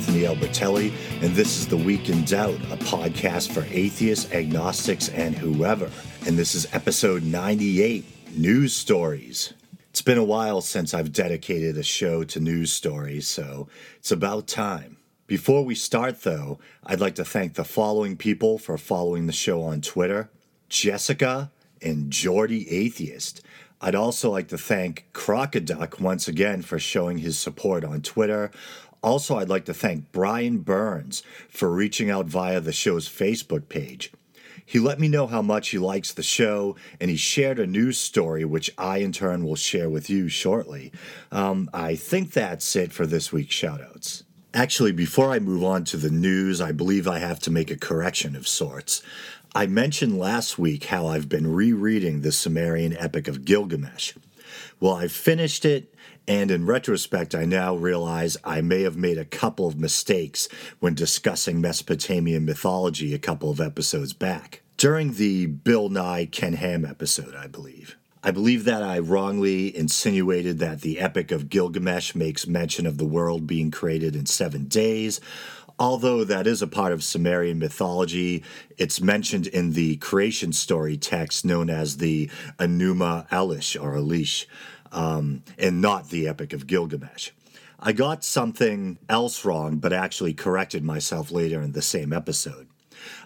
Anthony Albertelli, and this is The Week in Doubt, a podcast for atheists, agnostics, and whoever. And this is episode 98 News Stories. It's been a while since I've dedicated a show to news stories, so it's about time. Before we start, though, I'd like to thank the following people for following the show on Twitter Jessica and Jordy Atheist. I'd also like to thank Crocoduck once again for showing his support on Twitter. Also, I'd like to thank Brian Burns for reaching out via the show's Facebook page. He let me know how much he likes the show, and he shared a news story, which I in turn will share with you shortly. Um, I think that's it for this week's shoutouts. Actually, before I move on to the news, I believe I have to make a correction of sorts. I mentioned last week how I've been rereading the Sumerian Epic of Gilgamesh. Well, I've finished it, and in retrospect, I now realize I may have made a couple of mistakes when discussing Mesopotamian mythology a couple of episodes back. During the Bill Nye Ken Ham episode, I believe. I believe that I wrongly insinuated that the Epic of Gilgamesh makes mention of the world being created in seven days, although that is a part of Sumerian mythology, it's mentioned in the creation story text known as the Enuma Elish or Elish, um, and not the Epic of Gilgamesh. I got something else wrong, but actually corrected myself later in the same episode.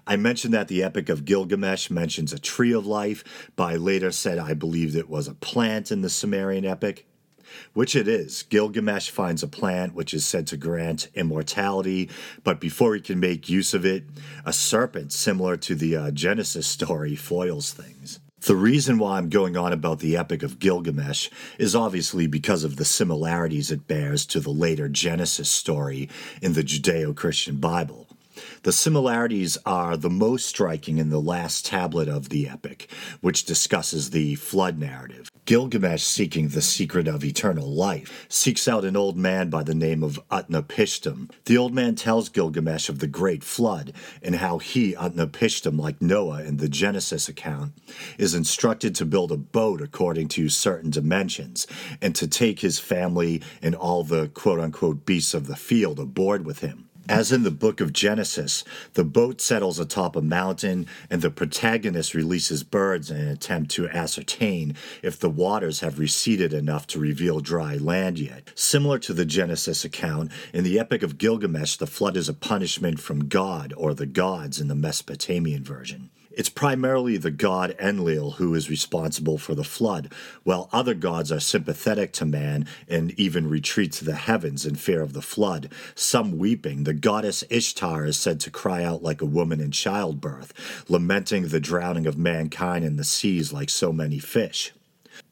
I mentioned that the Epic of Gilgamesh mentions a tree of life, but I later said I believed it was a plant in the Sumerian epic which it is. Gilgamesh finds a plant which is said to grant immortality, but before he can make use of it, a serpent similar to the uh, Genesis story foils things. The reason why I'm going on about the Epic of Gilgamesh is obviously because of the similarities it bears to the later Genesis story in the Judeo Christian Bible. The similarities are the most striking in the last tablet of the epic, which discusses the flood narrative. Gilgamesh, seeking the secret of eternal life, seeks out an old man by the name of Utnapishtim. The old man tells Gilgamesh of the great flood and how he, Utnapishtim, like Noah in the Genesis account, is instructed to build a boat according to certain dimensions and to take his family and all the quote unquote beasts of the field aboard with him. As in the book of Genesis, the boat settles atop a mountain and the protagonist releases birds in an attempt to ascertain if the waters have receded enough to reveal dry land yet. Similar to the Genesis account, in the Epic of Gilgamesh, the flood is a punishment from God or the gods in the Mesopotamian version. It's primarily the god Enlil who is responsible for the flood, while other gods are sympathetic to man and even retreat to the heavens in fear of the flood. Some weeping, the goddess Ishtar is said to cry out like a woman in childbirth, lamenting the drowning of mankind in the seas like so many fish.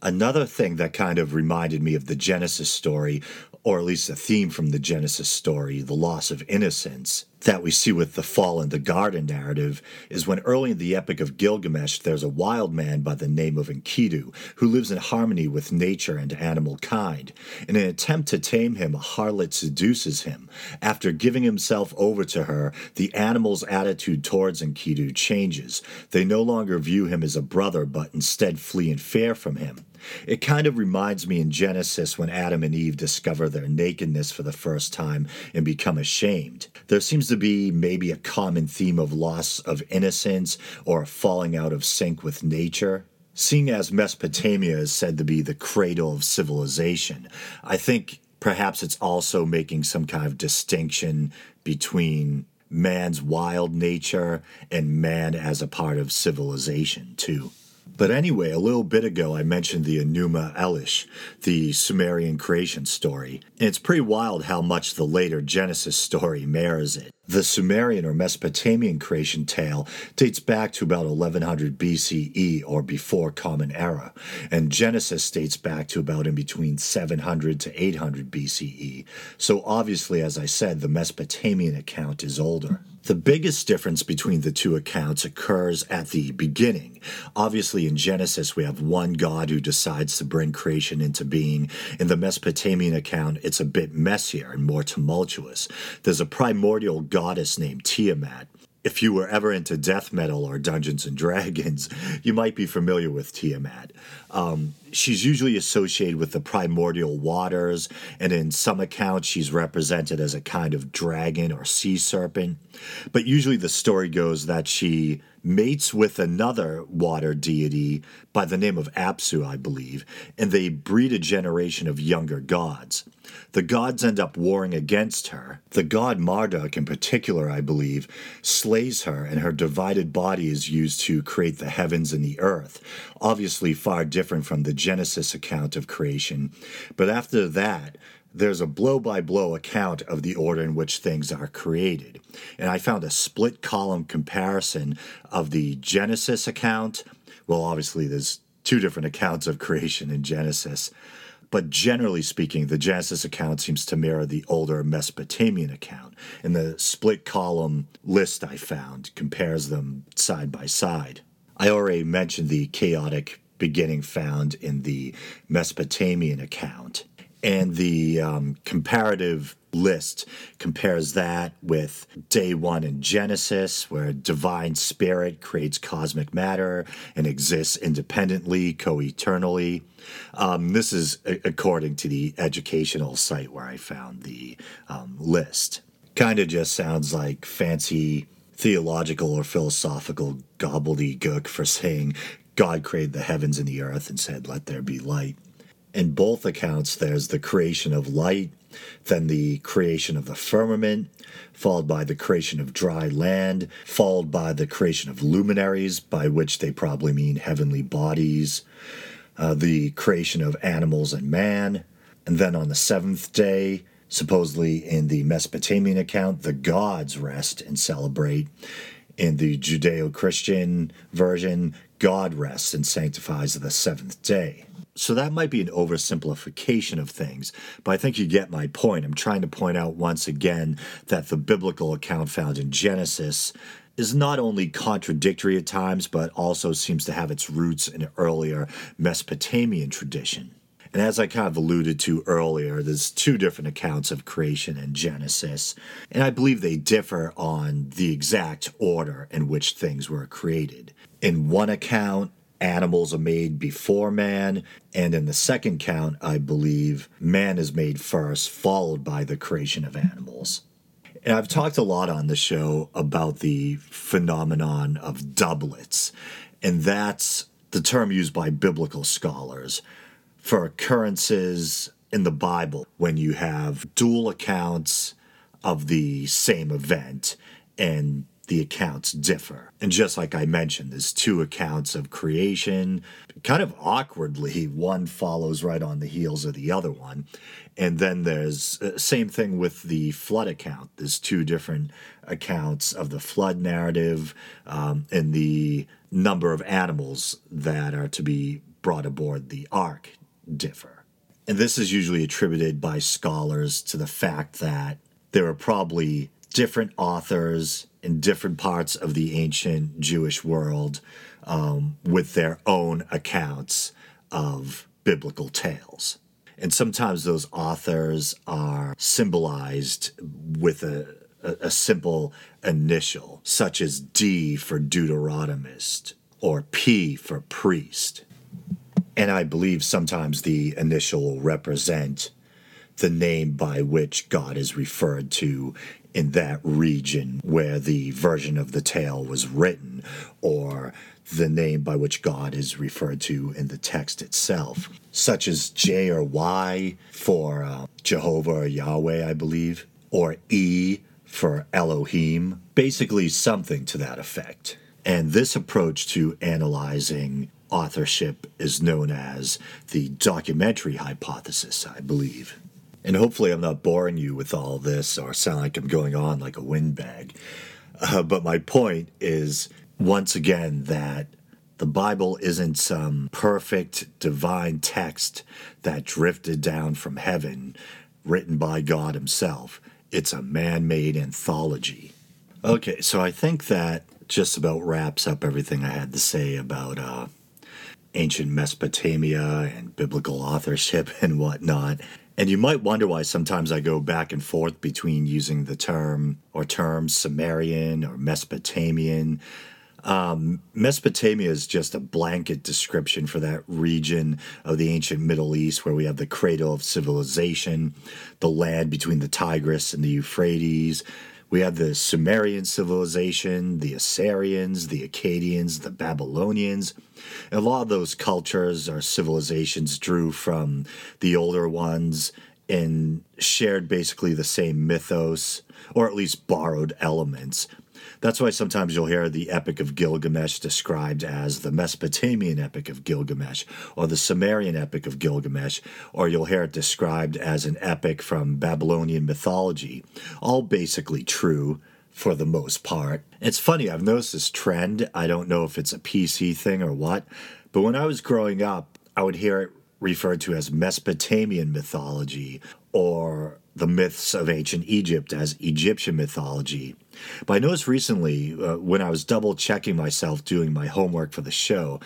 Another thing that kind of reminded me of the Genesis story, or at least a theme from the Genesis story, the loss of innocence, that we see with the fall in the garden narrative is when early in the Epic of Gilgamesh, there's a wild man by the name of Enkidu who lives in harmony with nature and animal kind. In an attempt to tame him, a harlot seduces him. After giving himself over to her, the animal's attitude towards Enkidu changes. They no longer view him as a brother, but instead flee in fear from him. It kind of reminds me in Genesis when Adam and Eve discover their nakedness for the first time and become ashamed. There seems to be maybe a common theme of loss of innocence or falling out of sync with nature. Seeing as Mesopotamia is said to be the cradle of civilization, I think perhaps it's also making some kind of distinction between man's wild nature and man as a part of civilization, too. But anyway, a little bit ago I mentioned the Enuma Elish, the Sumerian creation story, and it's pretty wild how much the later Genesis story mirrors it. The Sumerian or Mesopotamian creation tale dates back to about 1100 BCE or before Common Era, and Genesis dates back to about in between 700 to 800 BCE. So obviously, as I said, the Mesopotamian account is older. The biggest difference between the two accounts occurs at the beginning. Obviously, in Genesis, we have one God who decides to bring creation into being. In the Mesopotamian account, it's a bit messier and more tumultuous. There's a primordial goddess named Tiamat. If you were ever into death metal or Dungeons and Dragons, you might be familiar with Tiamat. Um, she's usually associated with the primordial waters, and in some accounts, she's represented as a kind of dragon or sea serpent. But usually, the story goes that she mates with another water deity by the name of Apsu, I believe, and they breed a generation of younger gods. The gods end up warring against her. The god Marduk, in particular, I believe, slays her, and her divided body is used to create the heavens and the earth. Obviously, far different from the Genesis account of creation. But after that, there's a blow by blow account of the order in which things are created. And I found a split column comparison of the Genesis account. Well, obviously, there's two different accounts of creation in Genesis. But generally speaking, the Genesis account seems to mirror the older Mesopotamian account. And the split column list I found compares them side by side. I already mentioned the chaotic beginning found in the Mesopotamian account and the um, comparative list compares that with day one in Genesis, where divine spirit creates cosmic matter and exists independently, co eternally. Um, this is according to the educational site where I found the um, list. Kind of just sounds like fancy theological or philosophical gobbledygook for saying God created the heavens and the earth and said, Let there be light in both accounts, there's the creation of light, then the creation of the firmament, followed by the creation of dry land, followed by the creation of luminaries, by which they probably mean heavenly bodies, uh, the creation of animals and man, and then on the seventh day, supposedly in the Mesopotamian account, the gods rest and celebrate. In the Judeo Christian version, God rests and sanctifies the seventh day so that might be an oversimplification of things, but I think you get my point. I'm trying to point out once again that the biblical account found in Genesis is not only contradictory at times, but also seems to have its roots in an earlier Mesopotamian tradition. And as I kind of alluded to earlier, there's two different accounts of creation in Genesis, and I believe they differ on the exact order in which things were created. In one account, animals are made before man. And in the second count, I believe man is made first, followed by the creation of animals. And I've talked a lot on the show about the phenomenon of doublets, and that's the term used by biblical scholars for occurrences in the Bible when you have dual accounts of the same event and the accounts differ. And just like I mentioned, there's two accounts of creation. Kind of awkwardly, one follows right on the heels of the other one. And then there's uh, same thing with the flood account. There's two different accounts of the flood narrative um, and the number of animals that are to be brought aboard the ark differ. And this is usually attributed by scholars to the fact that there are probably different authors in different parts of the ancient Jewish world um, with their own accounts of biblical tales. And sometimes those authors are symbolized with a, a, a simple initial, such as D for Deuteronomist or P for priest. And I believe sometimes the initial will represent the name by which God is referred to in that region where the version of the tale was written, or the name by which God is referred to in the text itself, such as J or Y for uh, Jehovah or Yahweh, I believe, or E for Elohim, basically something to that effect. And this approach to analyzing authorship is known as the documentary hypothesis, I believe. And hopefully, I'm not boring you with all this or sound like I'm going on like a windbag. Uh, but my point is, once again, that the Bible isn't some perfect divine text that drifted down from heaven, written by God Himself. It's a man made anthology. Okay, so I think that just about wraps up everything I had to say about uh, ancient Mesopotamia and biblical authorship and whatnot. And you might wonder why sometimes I go back and forth between using the term or terms Sumerian or Mesopotamian. Um, Mesopotamia is just a blanket description for that region of the ancient Middle East where we have the cradle of civilization, the land between the Tigris and the Euphrates. We have the Sumerian civilization, the Assyrians, the Akkadians, the Babylonians. A lot of those cultures or civilizations drew from the older ones and shared basically the same mythos, or at least borrowed elements. That's why sometimes you'll hear the Epic of Gilgamesh described as the Mesopotamian Epic of Gilgamesh or the Sumerian Epic of Gilgamesh, or you'll hear it described as an epic from Babylonian mythology. All basically true for the most part. It's funny, I've noticed this trend. I don't know if it's a PC thing or what, but when I was growing up, I would hear it referred to as Mesopotamian mythology or the myths of ancient Egypt as Egyptian mythology. But I noticed recently, uh, when I was double checking myself doing my homework for the show,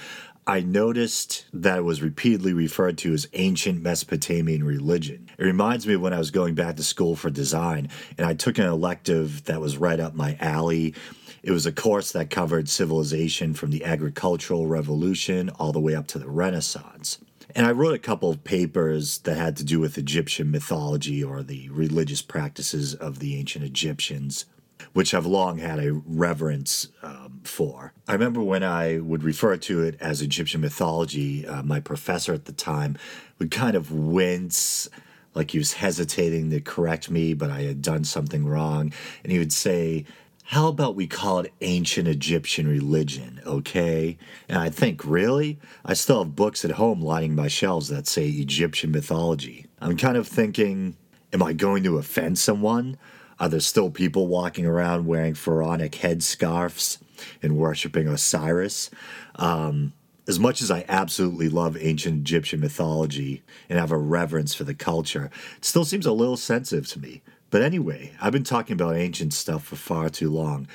I noticed that it was repeatedly referred to as ancient Mesopotamian religion. It reminds me when I was going back to school for design and I took an elective that was right up my alley. It was a course that covered civilization from the agricultural revolution all the way up to the Renaissance. And I wrote a couple of papers that had to do with Egyptian mythology or the religious practices of the ancient Egyptians, which I've long had a reverence um, for. I remember when I would refer to it as Egyptian mythology, uh, my professor at the time would kind of wince like he was hesitating to correct me, but I had done something wrong. And he would say, how about we call it ancient Egyptian religion, okay? And I think, really? I still have books at home lining my shelves that say Egyptian mythology. I'm kind of thinking, am I going to offend someone? Are there still people walking around wearing pharaonic headscarves and worshiping Osiris? Um, as much as I absolutely love ancient Egyptian mythology and have a reverence for the culture, it still seems a little sensitive to me. But anyway, I've been talking about ancient stuff for far too long.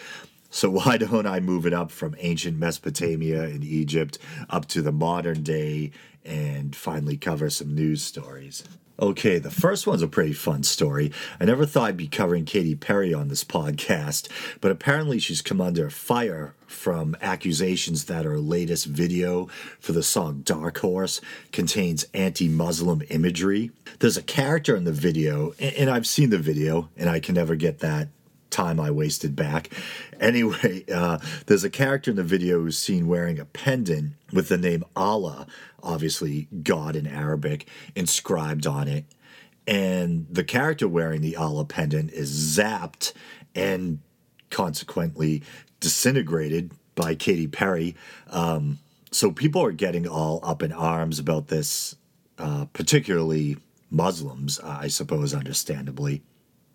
So why don't I move it up from ancient Mesopotamia and Egypt up to the modern day and finally cover some news stories? Okay, the first one's a pretty fun story. I never thought I'd be covering Katy Perry on this podcast, but apparently she's come under fire from accusations that her latest video for the song Dark Horse contains anti Muslim imagery. There's a character in the video, and I've seen the video, and I can never get that time I wasted back. Anyway, uh, there's a character in the video who's seen wearing a pendant with the name Allah, obviously God in Arabic, inscribed on it. And the character wearing the Allah pendant is zapped and consequently disintegrated by Katy Perry. Um, so people are getting all up in arms about this, uh, particularly Muslims, I suppose, understandably.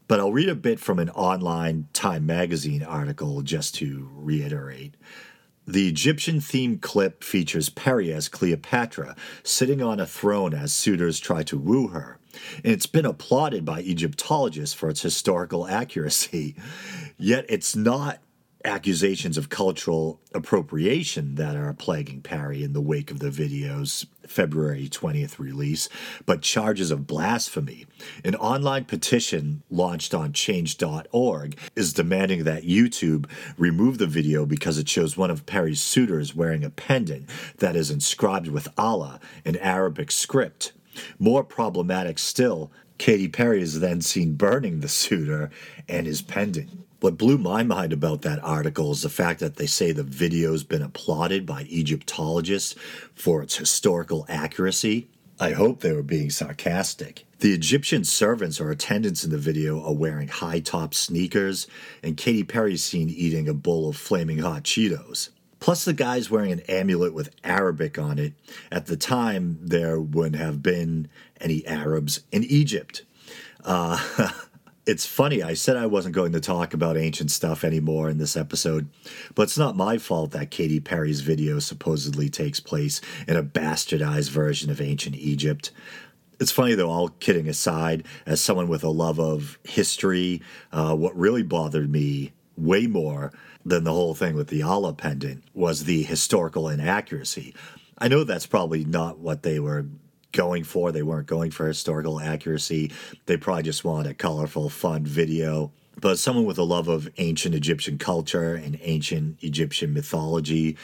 But I'll read a bit from an online Time magazine article just to reiterate. The Egyptian themed clip features Perry as Cleopatra, sitting on a throne as suitors try to woo her. And it's been applauded by Egyptologists for its historical accuracy. Yet it's not accusations of cultural appropriation that are plaguing Perry in the wake of the video's February 20th release, but charges of blasphemy. An online petition launched on change.org is demanding that YouTube remove the video because it shows one of Perry's suitors wearing a pendant that is inscribed with Allah in Arabic script. More problematic still, Katy Perry is then seen burning the suitor and his pendant. What blew my mind about that article is the fact that they say the video's been applauded by Egyptologists for its historical accuracy. I hope they were being sarcastic. The Egyptian servants or attendants in the video are wearing high top sneakers, and Katy Perry's seen eating a bowl of flaming hot Cheetos. Plus, the guy's wearing an amulet with Arabic on it. At the time, there wouldn't have been any Arabs in Egypt. Uh, it's funny. I said I wasn't going to talk about ancient stuff anymore in this episode, but it's not my fault that Katy Perry's video supposedly takes place in a bastardized version of ancient Egypt. It's funny though, all kidding aside, as someone with a love of history, uh, what really bothered me way more than the whole thing with the Allah pendant was the historical inaccuracy. I know that's probably not what they were going for. They weren't going for historical accuracy. They probably just wanted a colorful, fun video. But someone with a love of ancient Egyptian culture and ancient Egyptian mythology,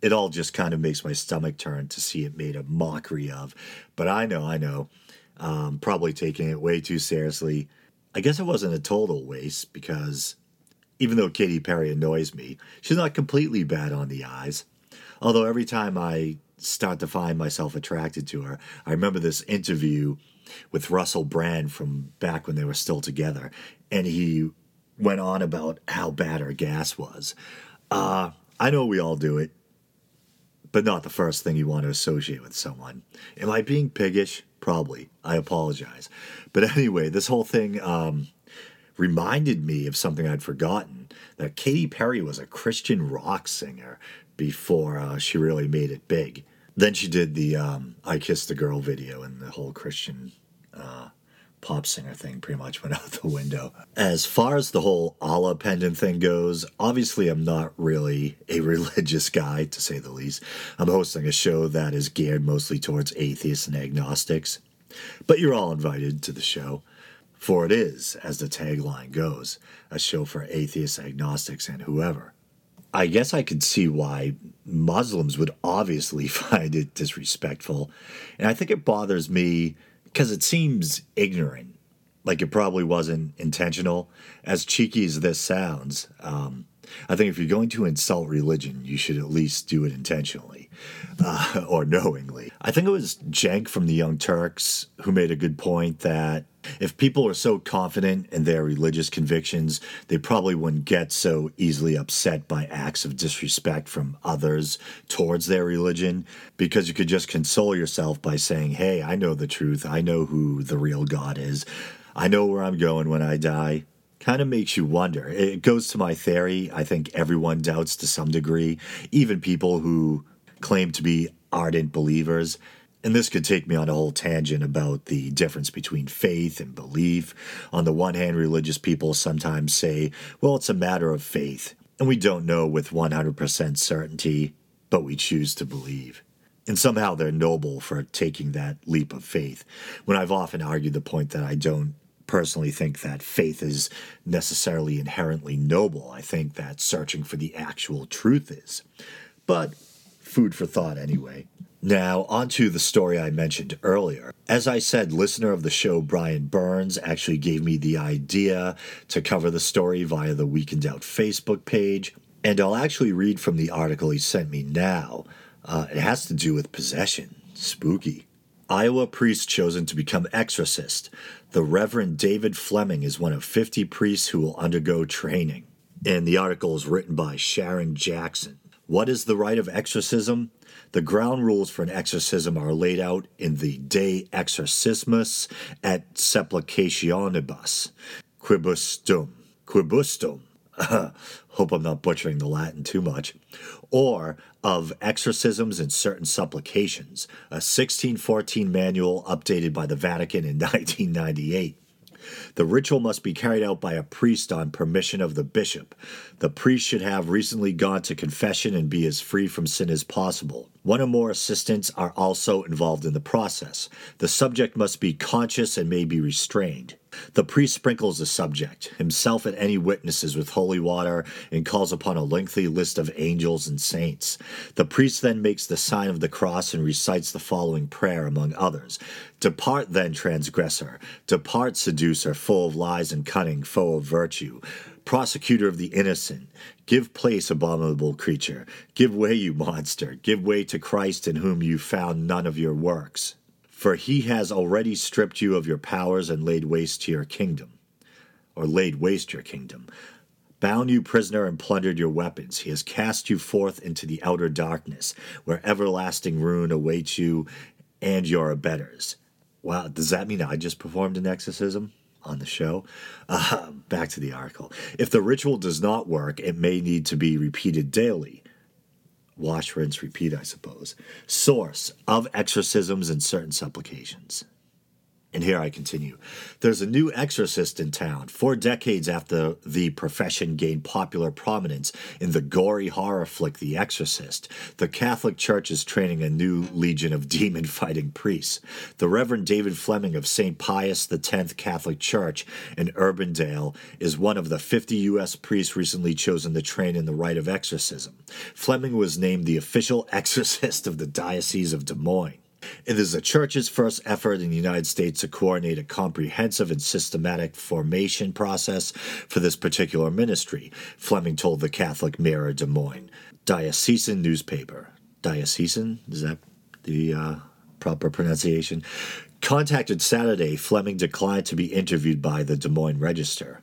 it all just kind of makes my stomach turn to see it made a mockery of. But I know, I know, um, probably taking it way too seriously. I guess it wasn't a total waste because even though Katy Perry annoys me, she's not completely bad on the eyes. Although every time I start to find myself attracted to her, I remember this interview with Russell Brand from back when they were still together, and he went on about how bad her gas was. Uh, I know we all do it, but not the first thing you want to associate with someone. Am I being piggish? Probably. I apologize. But anyway, this whole thing um, reminded me of something I'd forgotten that Katy Perry was a Christian rock singer before uh, she really made it big. Then she did the um, I Kissed the Girl video and the whole Christian uh, pop singer thing pretty much went out the window. As far as the whole Allah pendant thing goes, obviously I'm not really a religious guy, to say the least. I'm hosting a show that is geared mostly towards atheists and agnostics. But you're all invited to the show. For it is, as the tagline goes, a show for atheists, agnostics, and whoever. I guess I could see why Muslims would obviously find it disrespectful. And I think it bothers me because it seems ignorant. Like it probably wasn't intentional. As cheeky as this sounds, um, I think if you're going to insult religion, you should at least do it intentionally uh, or knowingly. I think it was Cenk from the Young Turks who made a good point that if people are so confident in their religious convictions, they probably wouldn't get so easily upset by acts of disrespect from others towards their religion because you could just console yourself by saying, Hey, I know the truth. I know who the real God is. I know where I'm going when I die kind of makes you wonder. It goes to my theory. I think everyone doubts to some degree, even people who claim to be ardent believers. And this could take me on a whole tangent about the difference between faith and belief. On the one hand, religious people sometimes say, well, it's a matter of faith, and we don't know with 100% certainty, but we choose to believe. And somehow they're noble for taking that leap of faith. When I've often argued the point that I don't personally think that faith is necessarily inherently noble. I think that searching for the actual truth is. But food for thought anyway. Now, on to the story I mentioned earlier. As I said, listener of the show Brian Burns actually gave me the idea to cover the story via the Week in Doubt Facebook page, and I'll actually read from the article he sent me now. Uh, it has to do with possession. Spooky. Iowa priest chosen to become exorcist. The Reverend David Fleming is one of 50 priests who will undergo training. And the article is written by Sharon Jackson. What is the rite of exorcism? The ground rules for an exorcism are laid out in the De Exorcismus et Supplicationibus, Quibusdum. Quibusdum. Hope I'm not butchering the Latin too much. Or of Exorcisms and Certain Supplications, a 1614 manual updated by the Vatican in 1998. The ritual must be carried out by a priest on permission of the bishop. The priest should have recently gone to confession and be as free from sin as possible. One or more assistants are also involved in the process. The subject must be conscious and may be restrained. The priest sprinkles the subject, himself and any witnesses, with holy water and calls upon a lengthy list of angels and saints. The priest then makes the sign of the cross and recites the following prayer, among others Depart then, transgressor, depart, seducer, full of lies and cunning, foe of virtue prosecutor of the innocent. Give place, abominable creature. Give way, you monster. Give way to Christ in whom you found none of your works for he has already stripped you of your powers and laid waste to your kingdom, or laid waste your kingdom. Bound you prisoner and plundered your weapons. He has cast you forth into the outer darkness, where everlasting ruin awaits you and your abettors. Wow, does that mean I just performed an exorcism on the show? Uh, back to the article. If the ritual does not work, it may need to be repeated daily wash, rinse, repeat, I suppose. Source of exorcisms and certain supplications. And here I continue. There's a new exorcist in town, four decades after the profession gained popular prominence in the gory horror flick The Exorcist. The Catholic Church is training a new legion of demon fighting priests. The Reverend David Fleming of St. Pius X Catholic Church in Urbandale is one of the 50 U.S. priests recently chosen to train in the rite of exorcism. Fleming was named the official exorcist of the Diocese of Des Moines. It is the church's first effort in the United States to coordinate a comprehensive and systematic formation process for this particular ministry, Fleming told the Catholic Mirror Des Moines. Diocesan newspaper. Diocesan? Is that the uh, proper pronunciation? Contacted Saturday, Fleming declined to be interviewed by the Des Moines Register.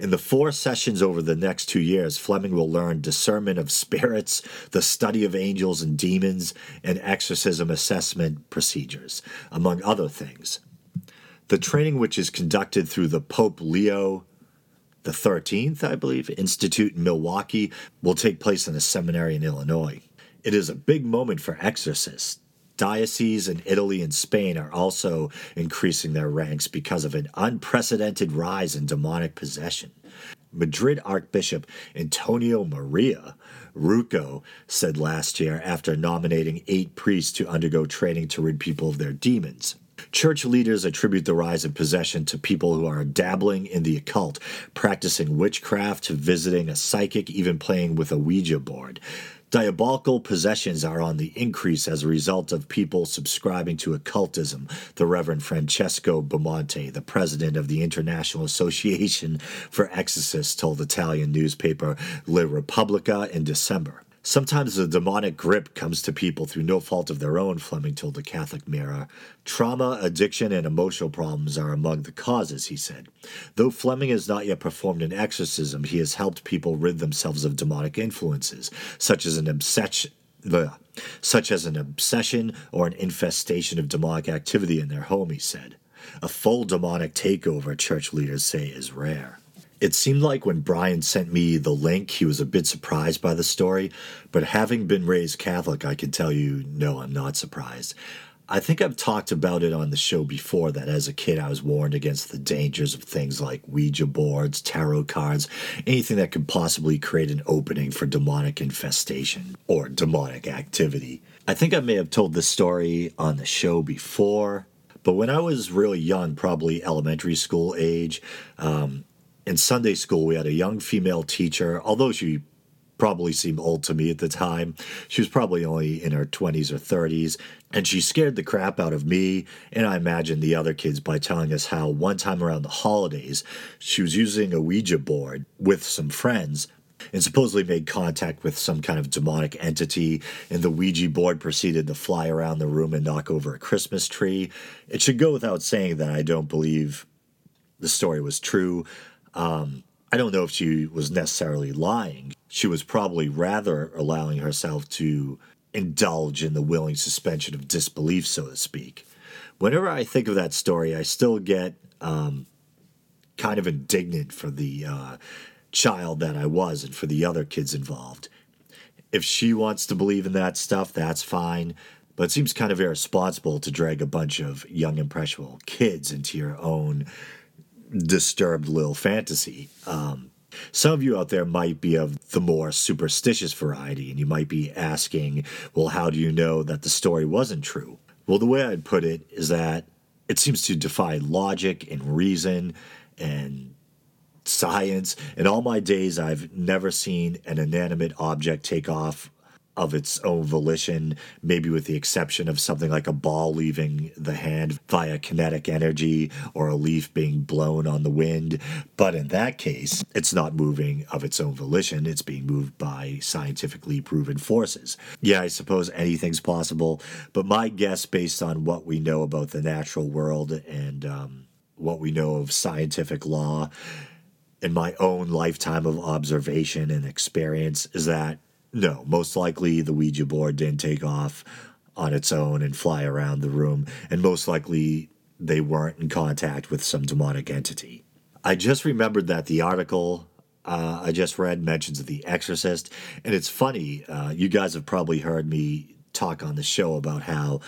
In the four sessions over the next two years, Fleming will learn discernment of spirits, the study of angels and demons, and exorcism assessment procedures, among other things. The training, which is conducted through the Pope Leo the 13th, I believe, Institute in Milwaukee, will take place in a seminary in Illinois. It is a big moment for exorcists dioceses in Italy and Spain are also increasing their ranks because of an unprecedented rise in demonic possession. Madrid Archbishop Antonio Maria Rouco said last year after nominating eight priests to undergo training to rid people of their demons. Church leaders attribute the rise of possession to people who are dabbling in the occult, practicing witchcraft, visiting a psychic, even playing with a Ouija board. Diabolical possessions are on the increase as a result of people subscribing to occultism, the Reverend Francesco Bamonte, the president of the International Association for Exorcists, told Italian newspaper La Repubblica in December. Sometimes a demonic grip comes to people through no fault of their own, Fleming told the Catholic Mirror. Trauma, addiction, and emotional problems are among the causes, he said. Though Fleming has not yet performed an exorcism, he has helped people rid themselves of demonic influences, such as an obsession. Such as an obsession or an infestation of demonic activity in their home, he said. A full demonic takeover, church leaders say, is rare. It seemed like when Brian sent me the link, he was a bit surprised by the story, but having been raised Catholic, I can tell you, no, I'm not surprised. I think I've talked about it on the show before that as a kid I was warned against the dangers of things like Ouija boards, tarot cards, anything that could possibly create an opening for demonic infestation or demonic activity. I think I may have told this story on the show before, but when I was really young, probably elementary school age, um, in Sunday school, we had a young female teacher, although she probably seemed old to me at the time. She was probably only in her 20s or 30s, and she scared the crap out of me and I imagine the other kids by telling us how one time around the holidays, she was using a Ouija board with some friends and supposedly made contact with some kind of demonic entity, and the Ouija board proceeded to fly around the room and knock over a Christmas tree. It should go without saying that I don't believe the story was true. Um, I don't know if she was necessarily lying. She was probably rather allowing herself to indulge in the willing suspension of disbelief, so to speak. Whenever I think of that story, I still get um, kind of indignant for the uh, child that I was and for the other kids involved. If she wants to believe in that stuff, that's fine. But it seems kind of irresponsible to drag a bunch of young, impressionable kids into your own disturbed little fantasy. Um, some of you out there might be of the more superstitious variety, and you might be asking, well, how do you know that the story wasn't true? Well, the way I'd put it is that it seems to defy logic and reason and science. In all my days, I've never seen an inanimate object take off of its own volition, maybe with the exception of something like a ball leaving the hand via kinetic energy or a leaf being blown on the wind. But in that case, it's not moving of its own volition, it's being moved by scientifically proven forces. Yeah, I suppose anything's possible, but my guess, based on what we know about the natural world and um, what we know of scientific law, in my own lifetime of observation and experience, is that no, most likely the Ouija board didn't take off on its own and fly around the room, and most likely they weren't in contact with some demonic entity. I just remembered that the article uh, I just read mentions The Exorcist, and it's funny. Uh, you guys have probably heard me talk on the show about how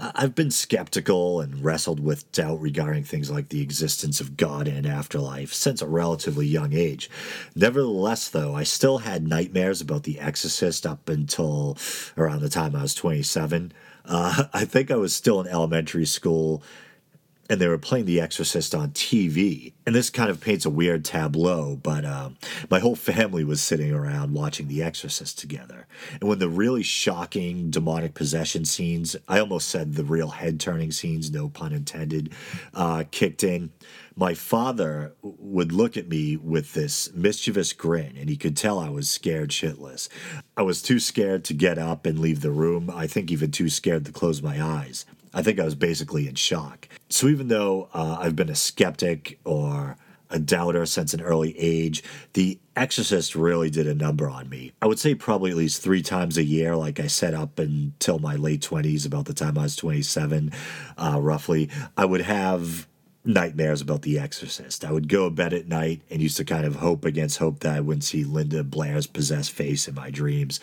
I've been skeptical and wrestled with doubt regarding things like the existence of God and afterlife since a relatively young age. Nevertheless, though, I still had nightmares about The Exorcist up until around the time I was 27. Uh, I think I was still in elementary school and they were playing The Exorcist on TV. And this kind of paints a weird tableau, but uh, my whole family was sitting around watching The Exorcist together. And when the really shocking demonic possession scenes, I almost said the real head turning scenes, no pun intended, uh, kicked in, my father would look at me with this mischievous grin, and he could tell I was scared shitless. I was too scared to get up and leave the room, I think even too scared to close my eyes. I think I was basically in shock. So even though uh, I've been a skeptic or a doubter since an early age, The Exorcist really did a number on me. I would say probably at least three times a year, like I said, up until my late 20s, about the time I was 27, uh, roughly, I would have nightmares about The Exorcist. I would go to bed at night and used to kind of hope against hope that I wouldn't see Linda Blair's possessed face in my dreams.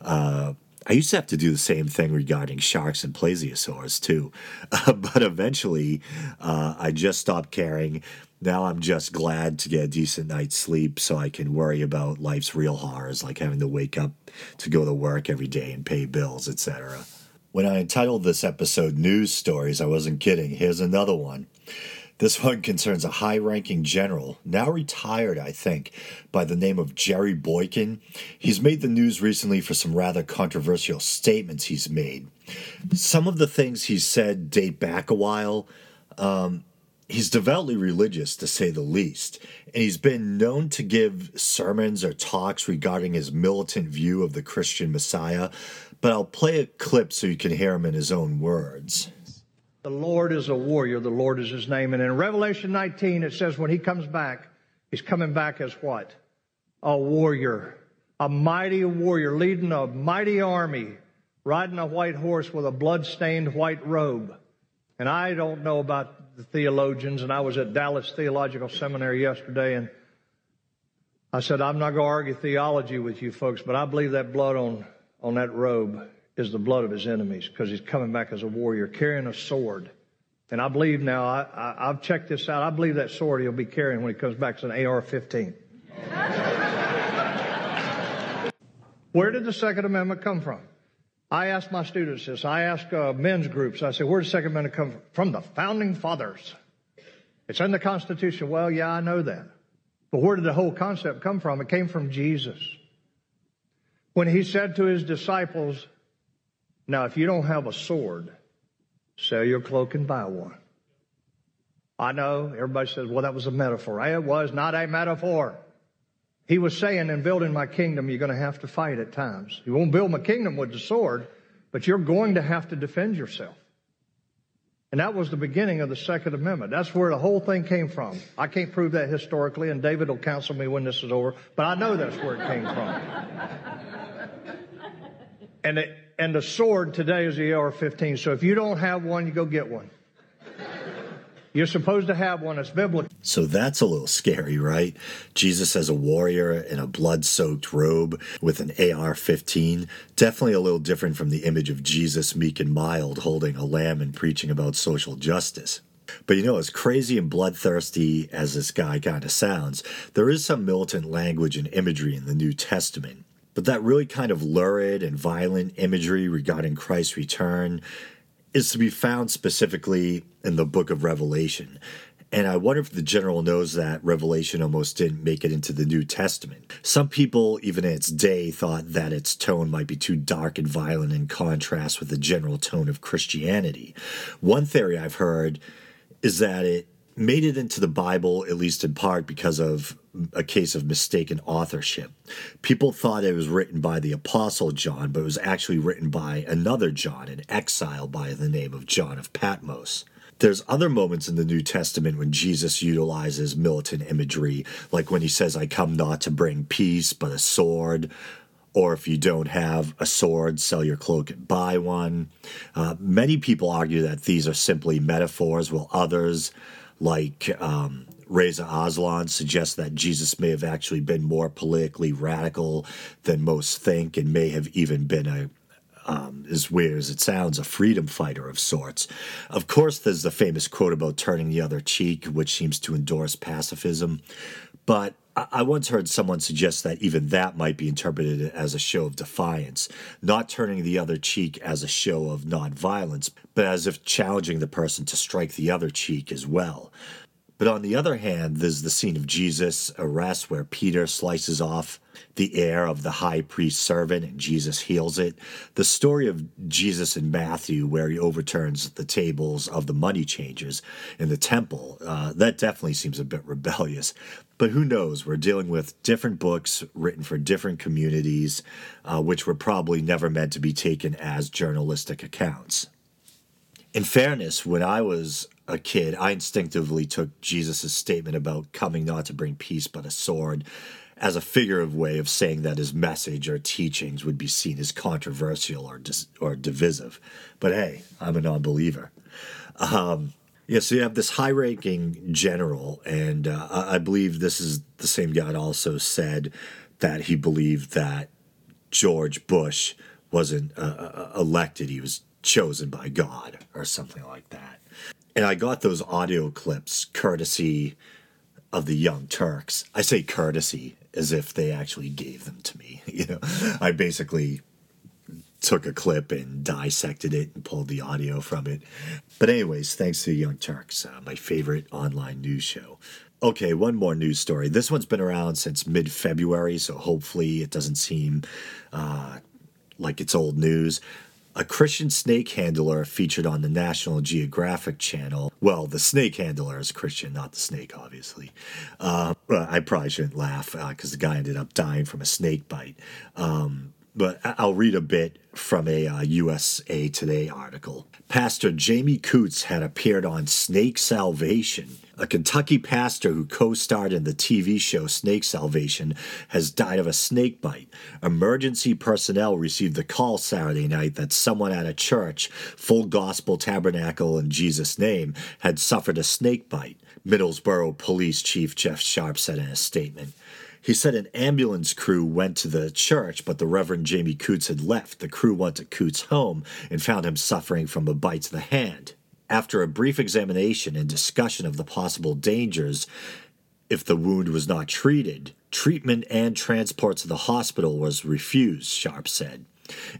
Uh, I used to have to do the same thing regarding sharks and plesiosaurs too, uh, but eventually uh, I just stopped caring. Now I'm just glad to get a decent night's sleep so I can worry about life's real horrors like having to wake up to go to work every day and pay bills, etc. When I entitled this episode News Stories, I wasn't kidding. Here's another one. This one concerns a high ranking general, now retired, I think, by the name of Jerry Boykin. He's made the news recently for some rather controversial statements he's made. Some of the things he's said date back a while. Um, he's devoutly religious, to say the least, and he's been known to give sermons or talks regarding his militant view of the Christian Messiah. But I'll play a clip so you can hear him in his own words. The Lord is a warrior. The Lord is his name. And in Revelation 19, it says when he comes back, he's coming back as what? A warrior. A mighty warrior leading a mighty army, riding a white horse with a blood-stained white robe. And I don't know about the theologians, and I was at Dallas Theological Seminary yesterday, and I said, I'm not going to argue theology with you folks, but I believe that blood on, on that robe is the blood of his enemies because he's coming back as a warrior carrying a sword. And I believe now, I, I, have checked this out. I believe that sword he'll be carrying when he comes back is an AR 15. Where did the Second Amendment come from? I ask my students this. I ask uh, men's groups. I say, where did the Second Amendment come from? From the founding fathers. It's in the Constitution. Well, yeah, I know that. But where did the whole concept come from? It came from Jesus. When he said to his disciples, now, if you don't have a sword, sell your cloak and buy one. I know everybody says, well, that was a metaphor. It was not a metaphor. He was saying, in building my kingdom, you're going to have to fight at times. You won't build my kingdom with the sword, but you're going to have to defend yourself. And that was the beginning of the Second Amendment. That's where the whole thing came from. I can't prove that historically, and David will counsel me when this is over, but I know that's where it came from. and it, and the sword today is the AR-15. So if you don't have one, you go get one. You're supposed to have one. It's biblical. So that's a little scary, right? Jesus as a warrior in a blood soaked robe with an AR 15. Definitely a little different from the image of Jesus, meek and mild, holding a lamb and preaching about social justice. But you know, as crazy and bloodthirsty as this guy kind of sounds, there is some militant language and imagery in the New Testament. But that really kind of lurid and violent imagery regarding Christ's return is to be found specifically in the book of Revelation. And I wonder if the general knows that Revelation almost didn't make it into the New Testament. Some people, even in its day, thought that its tone might be too dark and violent in contrast with the general tone of Christianity. One theory I've heard is that it made it into the Bible, at least in part, because of a case of mistaken authorship. People thought it was written by the Apostle John, but it was actually written by another John in exile by the name of John of Patmos. There's other moments in the New Testament when Jesus utilizes militant imagery, like when he says, I come not to bring peace, but a sword. Or if you don't have a sword, sell your cloak and buy one. Uh, many people argue that these are simply metaphors, while others like um, Reza Aslan suggest that Jesus may have actually been more politically radical than most think and may have even been a, um, as weird as it sounds, a freedom fighter of sorts. Of course, there's the famous quote about turning the other cheek, which seems to endorse pacifism. But I once heard someone suggest that even that might be interpreted as a show of defiance, not turning the other cheek as a show of nonviolence, but as if challenging the person to strike the other cheek as well. But on the other hand, there's the scene of Jesus' arrest where Peter slices off the ear of the high priest's servant and Jesus heals it. The story of Jesus in Matthew, where he overturns the tables of the money changers in the temple, uh, that definitely seems a bit rebellious. But who knows? We're dealing with different books written for different communities, uh, which were probably never meant to be taken as journalistic accounts. In fairness, when I was a kid, I instinctively took Jesus' statement about coming not to bring peace but a sword as a figurative way of saying that his message or teachings would be seen as controversial or dis- or divisive. But hey, I'm a non-believer. Um, yeah, so you have this high-ranking general, and uh, I believe this is the same guy that also said that he believed that George Bush wasn't uh, uh elected; he was chosen by God or something like that. And I got those audio clips courtesy of the Young Turks. I say courtesy as if they actually gave them to me. You know, I basically took a clip and dissected it and pulled the audio from it. But, anyways, thanks to Young Turks, uh, my favorite online news show. Okay, one more news story. This one's been around since mid February, so hopefully it doesn't seem uh, like it's old news a Christian snake handler featured on the National Geographic Channel. Well, the snake handler is Christian, not the snake, obviously. Uh, I probably shouldn't laugh because uh, the guy ended up dying from a snake bite. Um, but I'll read a bit from a uh, USA Today article. Pastor Jamie Coots had appeared on Snake Salvation a Kentucky pastor who co starred in the TV show Snake Salvation has died of a snake bite. Emergency personnel received the call Saturday night that someone at a church, Full Gospel Tabernacle in Jesus' name, had suffered a snake bite, Middlesboro Police Chief Jeff Sharp said in a statement. He said an ambulance crew went to the church, but the Reverend Jamie Coots had left. The crew went to Coots' home and found him suffering from a bite to the hand. After a brief examination and discussion of the possible dangers if the wound was not treated, treatment and transport to the hospital was refused, Sharp said.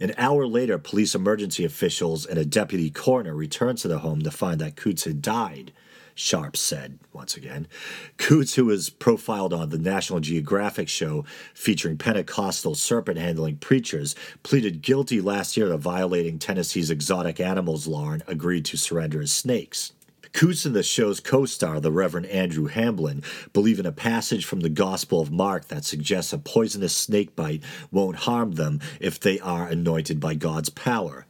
An hour later, police emergency officials and a deputy coroner returned to the home to find that Coots had died. Sharp said, once again. Coots, who was profiled on the National Geographic show featuring Pentecostal serpent handling preachers, pleaded guilty last year to violating Tennessee's exotic animals law and agreed to surrender his snakes. Coots and the show's co star, the Reverend Andrew Hamblin, believe in a passage from the Gospel of Mark that suggests a poisonous snake bite won't harm them if they are anointed by God's power.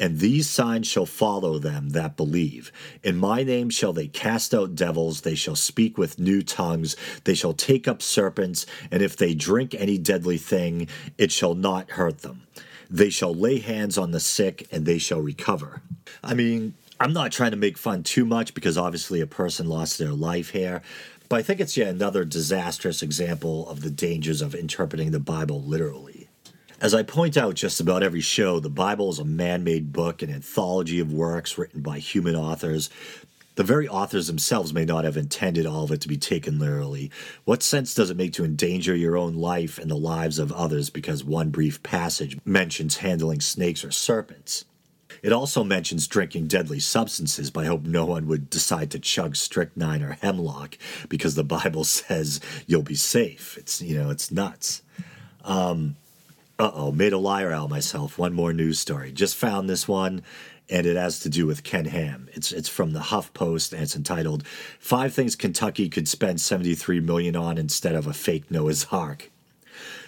And these signs shall follow them that believe. In my name shall they cast out devils, they shall speak with new tongues, they shall take up serpents, and if they drink any deadly thing, it shall not hurt them. They shall lay hands on the sick, and they shall recover. I mean, I'm not trying to make fun too much because obviously a person lost their life here, but I think it's yet another disastrous example of the dangers of interpreting the Bible literally. As I point out just about every show, the Bible is a man made book, an anthology of works written by human authors. The very authors themselves may not have intended all of it to be taken literally. What sense does it make to endanger your own life and the lives of others because one brief passage mentions handling snakes or serpents? It also mentions drinking deadly substances, but I hope no one would decide to chug strychnine or hemlock because the Bible says you'll be safe. It's you know, it's nuts. Um, uh oh, made a liar out of myself. One more news story. Just found this one, and it has to do with Ken Ham. It's it's from the HuffPost, and it's entitled Five Things Kentucky Could Spend 73 Million on Instead of a Fake Noah's Ark.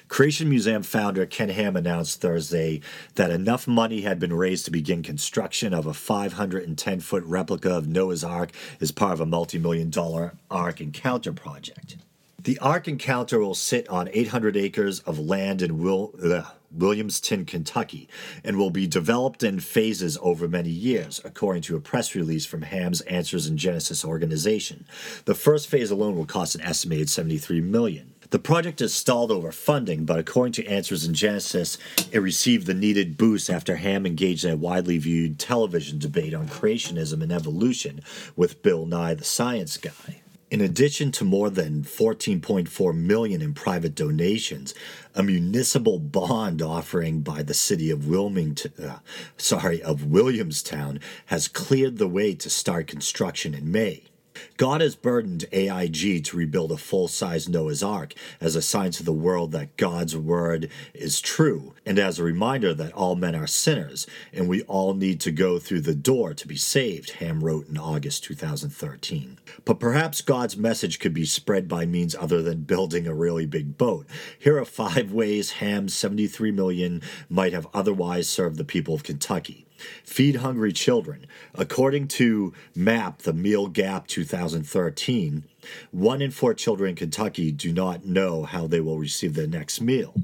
Creation Museum founder Ken Ham announced Thursday that enough money had been raised to begin construction of a 510 foot replica of Noah's Ark as part of a multi million dollar Ark Encounter project. The Ark Encounter will sit on 800 acres of land in Will, uh, Williamstown, Kentucky, and will be developed in phases over many years, according to a press release from Ham's Answers in Genesis organization. The first phase alone will cost an estimated 73 million. The project is stalled over funding, but according to Answers in Genesis, it received the needed boost after Ham engaged in a widely viewed television debate on creationism and evolution with Bill Nye the Science Guy. In addition to more than 14.4 million in private donations, a municipal bond offering by the city of Wilmington, uh, sorry, of Williamstown has cleared the way to start construction in May. God has burdened AIG to rebuild a full size Noah's Ark as a sign to the world that God's word is true, and as a reminder that all men are sinners and we all need to go through the door to be saved, Ham wrote in August 2013. But perhaps God's message could be spread by means other than building a really big boat. Here are five ways Ham's 73 million might have otherwise served the people of Kentucky. Feed hungry children. According to MAP, the Meal Gap 2013, one in four children in Kentucky do not know how they will receive their next meal.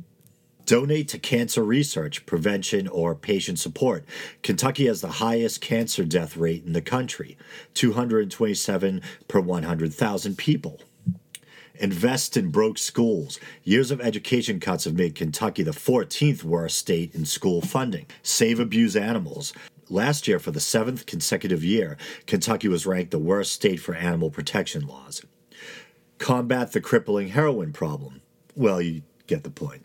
Donate to cancer research, prevention, or patient support. Kentucky has the highest cancer death rate in the country 227 per 100,000 people. Invest in broke schools. Years of education cuts have made Kentucky the 14th worst state in school funding. Save abused animals. Last year, for the seventh consecutive year, Kentucky was ranked the worst state for animal protection laws. Combat the crippling heroin problem. Well, you get the point.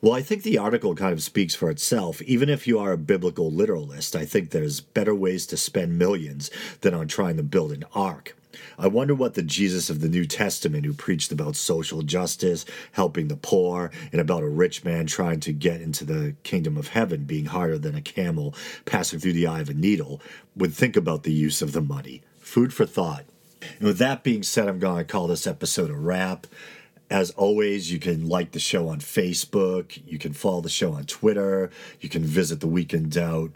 Well, I think the article kind of speaks for itself. Even if you are a biblical literalist, I think there's better ways to spend millions than on trying to build an ark. I wonder what the Jesus of the New Testament, who preached about social justice, helping the poor, and about a rich man trying to get into the kingdom of heaven being harder than a camel passing through the eye of a needle, would think about the use of the money. Food for thought. And with that being said, I'm going to call this episode a wrap. As always, you can like the show on Facebook, you can follow the show on Twitter, you can visit the Week in Doubt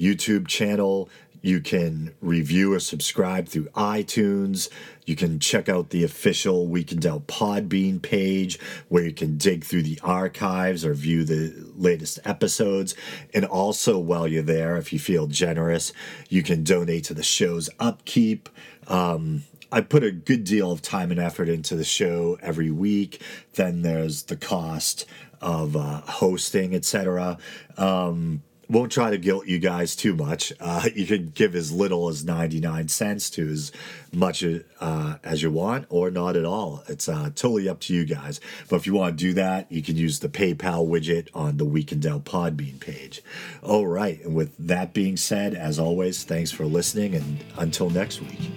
YouTube channel. You can review or subscribe through iTunes. You can check out the official Week in Doubt Podbean page where you can dig through the archives or view the latest episodes. And also, while you're there, if you feel generous, you can donate to the show's upkeep. Um, I put a good deal of time and effort into the show every week. Then there's the cost of uh, hosting, etc. Um, won't try to guilt you guys too much. Uh, you can give as little as 99 cents to as much uh, as you want or not at all. It's uh, totally up to you guys. But if you want to do that, you can use the PayPal widget on the Week in Doubt Podbean page. All right. And with that being said, as always, thanks for listening and until next week.